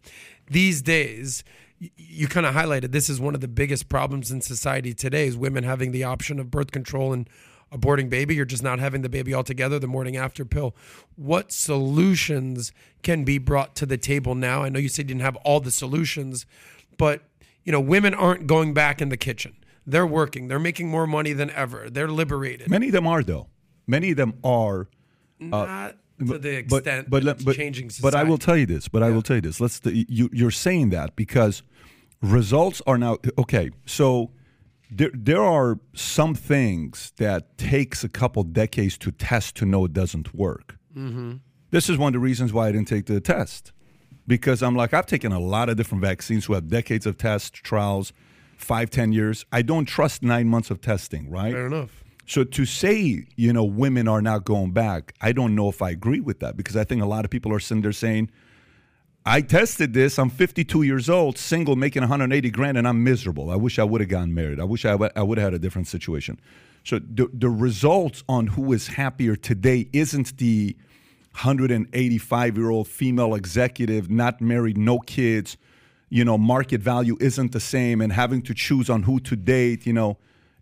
These days, you kind of highlighted this is one of the biggest problems in society today: is women having the option of birth control and aborting baby, you're just not having the baby altogether, the morning after pill. What solutions can be brought to the table now? I know you said you didn't have all the solutions, but you know, women aren't going back in the kitchen. They're working. They're making more money than ever. They're liberated. Many of them are though. Many of them are uh, not to the extent but, but, but, changing but society. I will tell you this. But I will tell you this. Let's. You, you're saying that because results are now okay. So there, there are some things that takes a couple decades to test to know it doesn't work. Mm-hmm. This is one of the reasons why I didn't take the test because I'm like I've taken a lot of different vaccines who have decades of tests, trials, five, ten years. I don't trust nine months of testing. Right? Fair enough. So to say, you know, women are not going back, I don't know if I agree with that because I think a lot of people are sitting there saying, I tested this. I'm 52 years old, single, making 180 grand, and I'm miserable. I wish I would have gotten married. I wish I, w- I would have had a different situation. So the, the results on who is happier today isn't the 185 year old female executive, not married, no kids. You know, market value isn't the same, and having to choose on who to date. You know,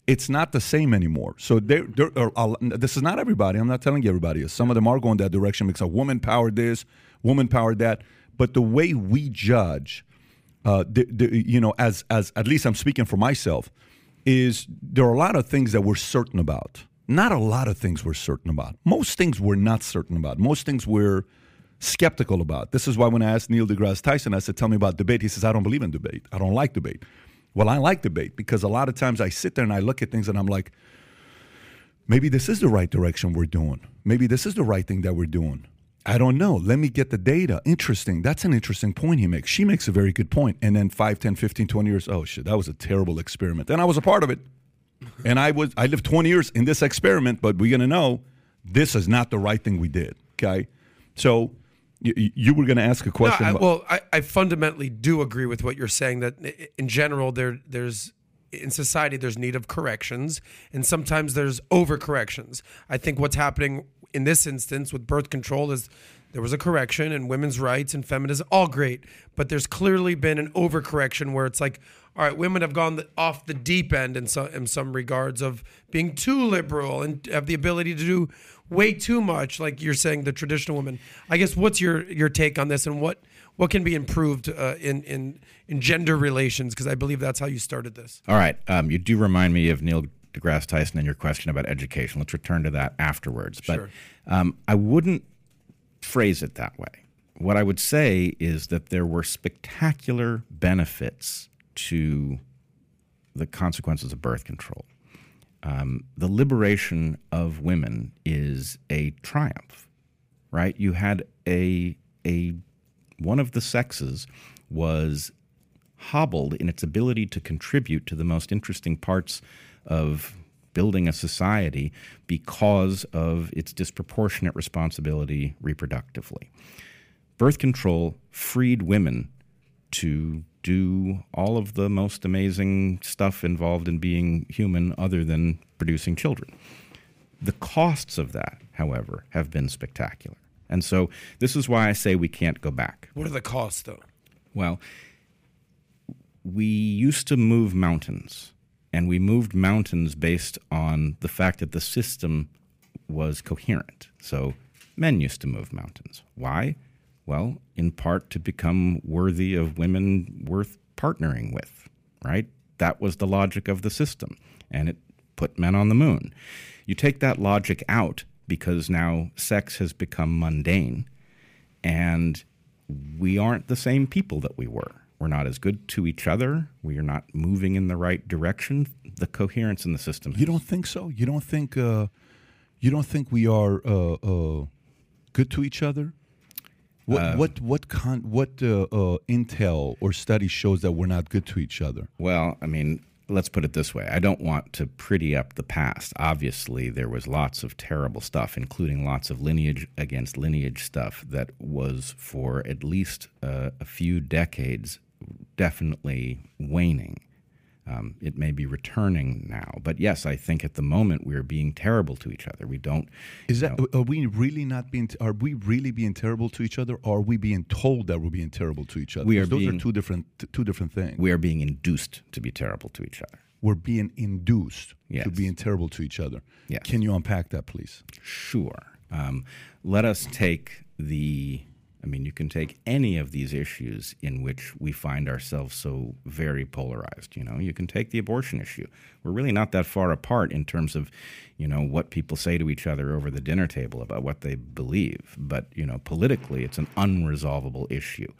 it's not the same anymore. So there, there are, this is not everybody. I'm not telling you everybody is. Some of them are going that direction because a woman powered this, woman powered that. But the way we judge, uh, the, the, you know, as as at least I'm speaking for myself, is there are a lot of things that we're certain about. Not a lot of things we're certain about. Most things we're not certain about. Most things we're skeptical about. This is why when I asked Neil deGrasse Tyson, I said, "Tell me about debate." He says, "I don't believe in debate. I don't like debate." Well, I like debate because a lot of times I sit there and I look at things and I'm like, maybe this is the right direction we're doing. Maybe this is the right thing that we're doing. I don't know. Let me get the data. Interesting. That's an interesting point he makes. She makes a very good point. And then 5, 10, 15, 20 years, oh shit, that was a terrible experiment. And I was a part of it. And I was I lived 20 years in this experiment, but we're going to know this is not the right thing we did. Okay? So you, you were going to ask a question. No, I, about- well, I, I fundamentally do agree with what you're saying. That in general, there there's in society there's need of corrections, and sometimes there's overcorrections. I think what's happening in this instance with birth control is there was a correction and women's rights and feminism, all great, but there's clearly been an overcorrection where it's like, all right, women have gone off the deep end in some in some regards of being too liberal and have the ability to do way too much, like you're saying, the traditional woman. I guess what's your your take on this, and what what can be improved uh, in in in gender relations? Because I believe that's how you started this. All right. Um, you do remind me of Neil deGrasse Tyson and your question about education. Let's return to that afterwards. Sure. But um, I wouldn't phrase it that way. What I would say is that there were spectacular benefits to the consequences of birth control. Um, the liberation of women is a triumph, right? You had a a one of the sexes was hobbled in its ability to contribute to the most interesting parts of building a society because of its disproportionate responsibility reproductively. Birth control freed women to do all of the most amazing stuff involved in being human other than producing children. The costs of that, however, have been spectacular. And so this is why I say we can't go back. What are the costs, though? Well, we used to move mountains, and we moved mountains based on the fact that the system was coherent. So men used to move mountains. Why? Well, in part to become worthy of women worth partnering with, right? That was the logic of the system, and it put men on the moon. You take that logic out because now sex has become mundane, and we aren't the same people that we were. We're not as good to each other, we are not moving in the right direction, the coherence in the system. You don't think so? You don't think uh, you don't think we are uh, uh, good to each other? What Um, what what con- what uh, uh, intel or study shows that we're not good to each other? Well, I mean, let's put it this way. I don't want to pretty up the past. Obviously, there was lots of terrible stuff, including lots of lineage against lineage stuff that was for at least uh, a few decades definitely waning. Um, it may be returning now, but yes, I think at the moment we are being terrible to each other. We don't. Is that know, are we really not being? Are we really being terrible to each other? Or are we being told that we're being terrible to each other? We are those being- are two different two different things. we are being induced to be terrible to each other? We're being induced to Yes. being terrible to each other. Yes. Can you unpack that, please? Sure. Um, let us take the. I mean, you can take any of these issues in which we find ourselves so very polarized. You know, you can take the abortion issue. We're really not that far apart in terms of, you know, what people say to each other over the dinner table about what they believe. But, you know, politically, it's an unresolvable issue.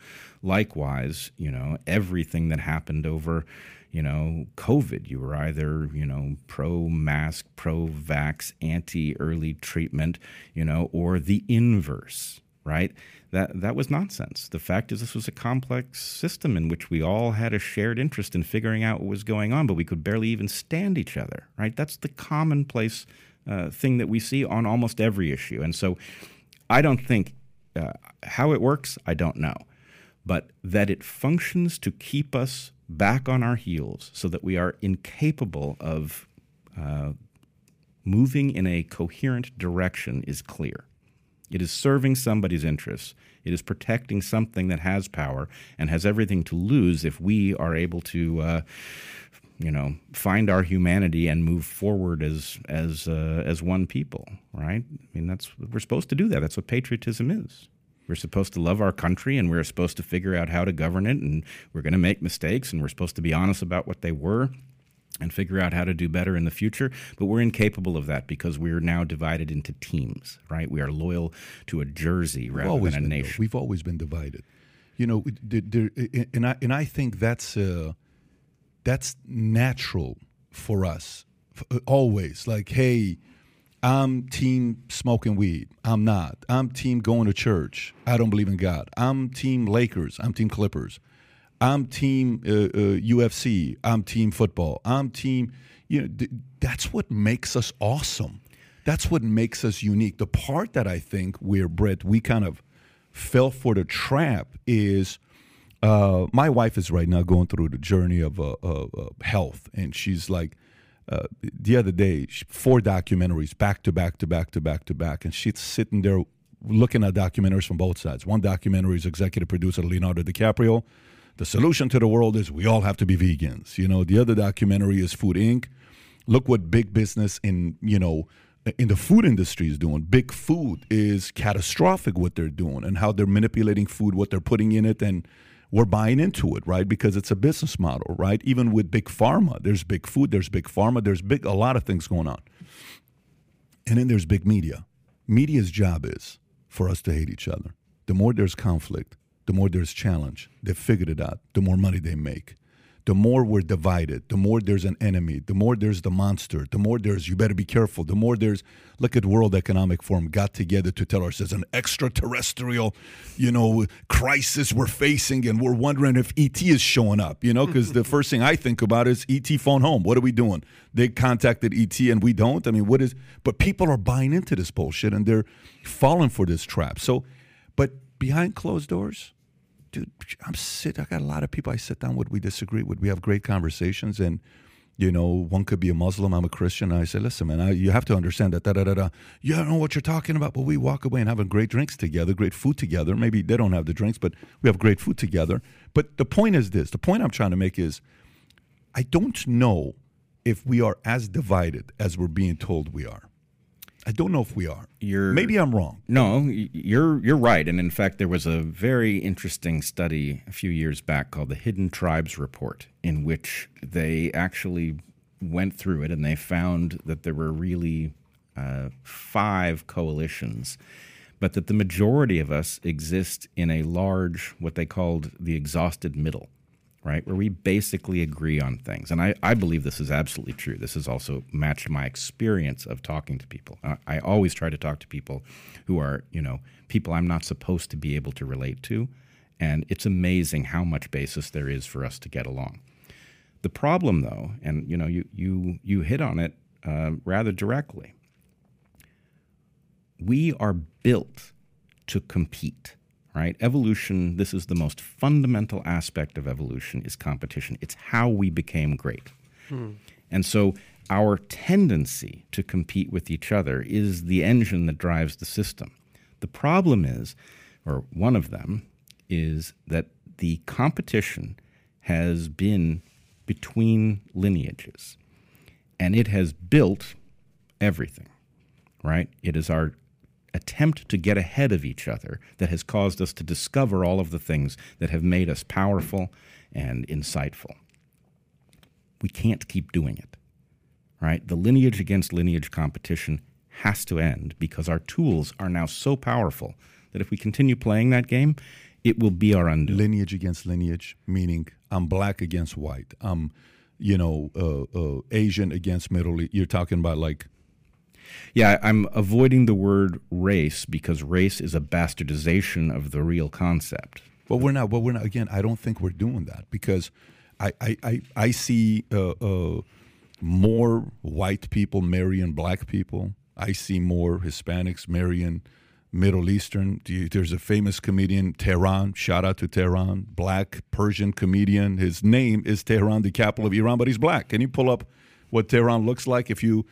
Likewise, you know, everything that happened over you know, COVID. You were either, you know, pro mask, pro vax, anti early treatment, you know, or the inverse, right? That, that was nonsense. The fact is, this was a complex system in which we all had a shared interest in figuring out what was going on, but we could barely even stand each other, right? That's the commonplace uh, thing that we see on almost every issue. And so I don't think uh, how it works, I don't know but that it functions to keep us back on our heels so that we are incapable of uh, moving in a coherent direction is clear. It is serving somebody's interests. It is protecting something that has power and has everything to lose if we are able to, uh, you know, find our humanity and move forward as as uh, as one people. Right? I mean, that's we're supposed to do that. That's what patriotism is. We're supposed to love our country and we're supposed to figure out how to govern it and we're going to make mistakes and we're supposed to be honest about what they were and figure out how to do better in the future. But we're incapable of that because we're now divided into teams, right? We are loyal to a jersey rather always than a been, nation. We've always been divided. You know, and I and I think that's uh, that's natural for us. Always like, hey, I'm team smoking weed. I'm not. I'm team going to church. I don't believe in God. I'm team Lakers. I'm team Clippers. I'm team uh, uh, UFC. I'm team football. I'm team. You know, th- that's what makes us awesome. That's what makes us unique. The part that I think where Bret we kind of fell for the trap is uh, my wife is right now going through the journey of uh, uh, health, and she's like, uh, the other day, four documentaries back to back to back to back to back, and she's sitting there looking at documentaries from both sides. One documentary is executive producer Leonardo DiCaprio. The solution to the world is we all have to be vegans. You know, the other documentary is Food Inc. Look what big business in you know in the food industry is doing. Big food is catastrophic what they're doing and how they're manipulating food, what they're putting in it, and we're buying into it, right? Because it's a business model, right? Even with big pharma, there's big food, there's big pharma, there's big a lot of things going on. And then there's big media. Media's job is for us to hate each other. The more there's conflict, the more there's challenge. They've figured it out. The more money they make. The more we're divided, the more there's an enemy, the more there's the monster, the more there's you better be careful, the more there's look at World Economic Forum got together to tell us there's an extraterrestrial, you know, crisis we're facing and we're wondering if ET is showing up, you know, because the <laughs> first thing I think about is ET phone home. What are we doing? They contacted ET and we don't. I mean, what is but people are buying into this bullshit and they're falling for this trap. So but behind closed doors, dude, I'm sit. I got a lot of people I sit down with. We disagree with. We have great conversations, and you know, one could be a Muslim. I'm a Christian. I say, listen, man, I, you have to understand that. Da da da da. You don't know what you're talking about, but we walk away and having great drinks together, great food together. Maybe they don't have the drinks, but we have great food together. But the point is this: the point I'm trying to make is, I don't know if we are as divided as we're being told we are. I don't know if we are. You're- Maybe I'm wrong. No, you're you're right. And in fact, there was a very interesting study a few years back called the Hidden Tribes Report, in which they actually went through it and they found that there were really uh, five coalitions, but that the majority of us exist in a large, what they called the exhausted middle. Right? Where we basically agree on things. And I, I believe this is absolutely true. This has also matched my experience of talking to people. I, I always try to talk to people who are, you know, people I'm not supposed to be able to relate to. And it's amazing how much basis there is for us to get along. The problem, though, and you know, you you you hit on it uh, rather directly. We are built to compete right? Evolution, this is the most fundamental aspect of evolution is competition. It's how we became great. Hmm. And so our tendency to compete with each other is the engine that drives the system. The problem is, or one of them, is that the competition has been between lineages and it has built everything, right? It is our attempt to get ahead of each other that has caused us to discover all of the things that have made us powerful and insightful. We can't keep doing it. Right? The lineage against lineage competition has to end because our tools are now so powerful that if we continue playing that game, it will be our undoing. Lineage against lineage, meaning I'm black against white. I'm, you know, uh, uh, Asian against Middle East. You're talking about like yeah, I'm avoiding the word race because race is a bastardization of the real concept. But we're not. But we're not. Again, I don't think we're doing that because I I I, I see uh, uh, more white people marrying black people. I see more Hispanics marrying Middle Eastern. There's a famous comedian, Tehran. Shout out to Tehran, black Persian comedian. His name is Tehran, the capital of Iran, but he's black. Can you pull up what Tehran looks like if you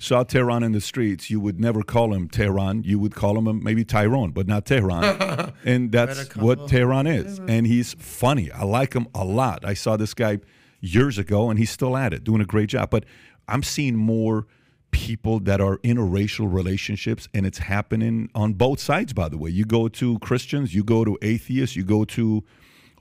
saw Tehran in the streets, you would never call him Tehran. You would call him maybe Tyrone, but not Tehran. <laughs> and that's what Tehran is. And he's funny. I like him a lot. I saw this guy years ago, and he's still at it, doing a great job. But I'm seeing more people that are interracial relationships, and it's happening on both sides, by the way. You go to Christians, you go to atheists, you go to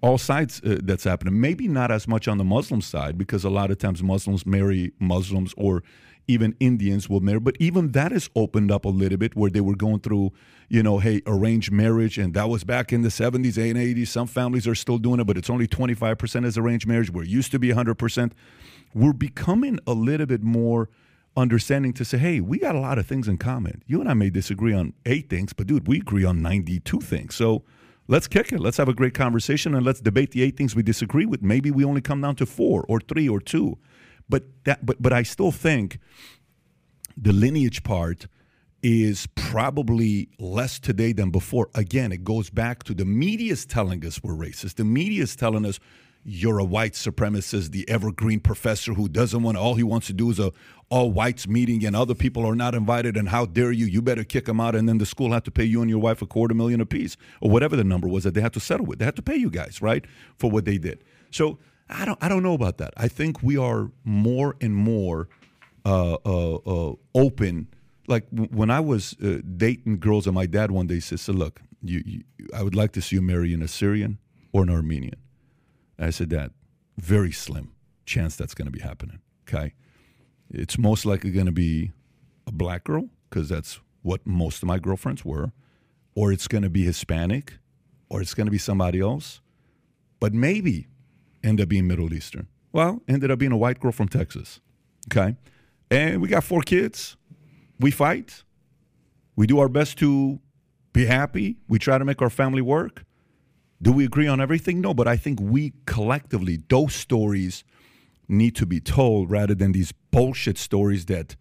all sides uh, that's happening. Maybe not as much on the Muslim side because a lot of times Muslims marry Muslims or even Indians will marry. But even that is opened up a little bit where they were going through, you know, hey, arranged marriage. And that was back in the 70s and 80s. Some families are still doing it, but it's only 25% as arranged marriage, where it used to be 100%. We're becoming a little bit more understanding to say, hey, we got a lot of things in common. You and I may disagree on eight things, but dude, we agree on 92 things. So let's kick it. Let's have a great conversation and let's debate the eight things we disagree with. Maybe we only come down to four or three or two. But that but but I still think the lineage part is probably less today than before. Again, it goes back to the media is telling us we're racist. The media is telling us you're a white supremacist, the evergreen professor who doesn't want all he wants to do is a all whites meeting and other people are not invited and how dare you? You better kick them out and then the school had to pay you and your wife a quarter million apiece or whatever the number was that they had to settle with. They had to pay you guys, right? For what they did. So I don't I don't know about that. I think we are more and more uh, uh, uh, open. Like when I was uh, dating girls, and my dad one day said, "Look, you, you, I would like to see you marry an Assyrian or an Armenian." I said, "Dad, very slim chance that's going to be happening. Okay, it's most likely going to be a black girl because that's what most of my girlfriends were, or it's going to be Hispanic, or it's going to be somebody else, but maybe." End up being Middle Eastern. Well, ended up being a white girl from Texas. Okay. And we got four kids. We fight. We do our best to be happy. We try to make our family work. Do we agree on everything? No, but I think we collectively, those stories need to be told rather than these bullshit stories that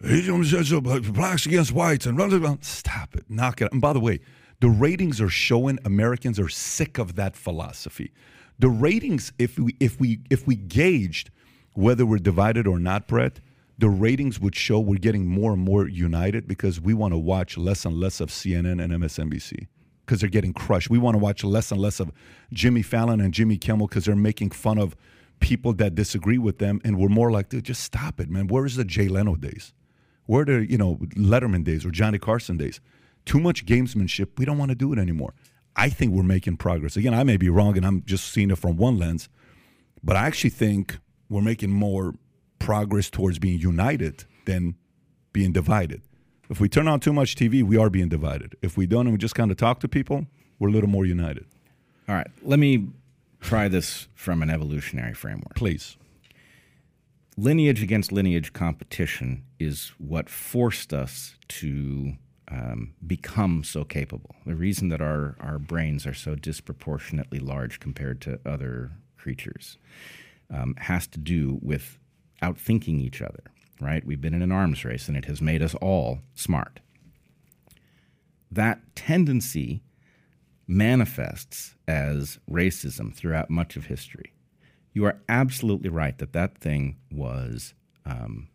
blacks against whites and blah, blah, blah. stop it, knock it. And by the way, the ratings are showing Americans are sick of that philosophy. The ratings, if we if we if we gauged whether we're divided or not, Bret, the ratings would show we're getting more and more united because we want to watch less and less of CNN and MSNBC because they're getting crushed. We want to watch less and less of Jimmy Fallon and Jimmy Kimmel because they're making fun of people that disagree with them, and we're more like, dude, just stop it, man. Where is the Jay Leno days? Where are the you know Letterman days or Johnny Carson days? Too much gamesmanship. We don't want to do it anymore. I think we're making progress. Again, I may be wrong and I'm just seeing it from one lens, but I actually think we're making more progress towards being united than being divided. If we turn on too much TV, we are being divided. If we don't and we just kind of talk to people, we're a little more united. All right. Let me try this from an evolutionary framework. Please. Lineage against lineage competition is what forced us to um, become so capable. The reason that our, our brains are so disproportionately large compared to other creatures um, has to do with outthinking each other, right? We've been in an arms race and it has made us all smart. That tendency manifests as racism throughout much of history. You are absolutely right that that thing was um,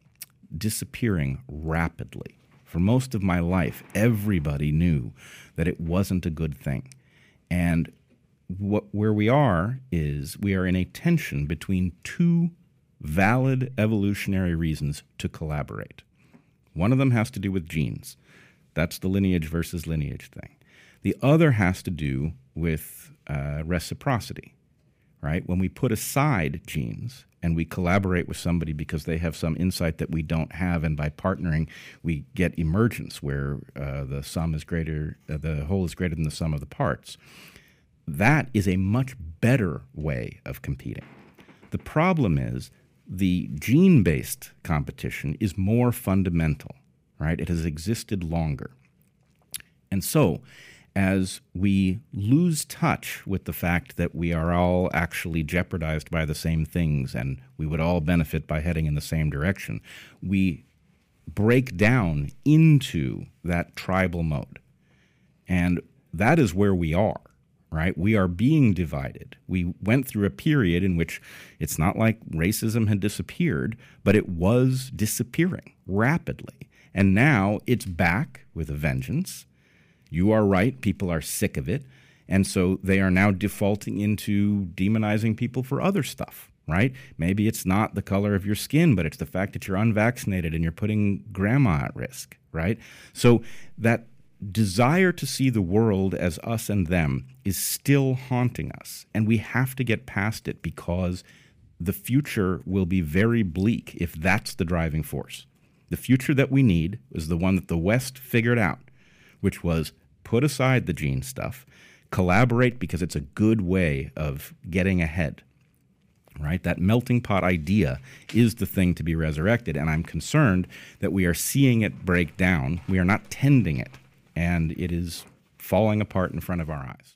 disappearing rapidly. For most of my life, everybody knew that it wasn't a good thing. And what, where we are is we are in a tension between two valid evolutionary reasons to collaborate. One of them has to do with genes. That's the lineage versus lineage thing. The other has to do with uh, reciprocity, right? When we put aside genes and we collaborate with somebody because they have some insight that we don't have, and by partnering, we get emergence where uh, the sum is greater, uh, the whole is greater than the sum of the parts. That is a much better way of competing. The problem is the gene based competition is more fundamental, right? It has existed longer. And so, as we lose touch with the fact that we are all actually jeopardized by the same things and we would all benefit by heading in the same direction, we break down into that tribal mode. And that is where we are, right? We are being divided. We went through a period in which it's not like racism had disappeared, but it was disappearing rapidly. And now it's back with a vengeance you are right. People are sick of it. And so they are now defaulting into demonizing people for other stuff, right? Maybe it's not the color of your skin, but it's the fact that you're unvaccinated and you're putting grandma at risk, right? So that desire to see the world as us and them is still haunting us. And we have to get past it because the future will be very bleak if that's the driving force. The future that we need is the one that the West figured out, which was put aside the gene stuff, collaborate because it's a good way of getting ahead. Right? That melting pot idea is the thing to be resurrected. And I'm concerned that we are seeing it break down. We are not tending it. And it is falling apart in front of our eyes.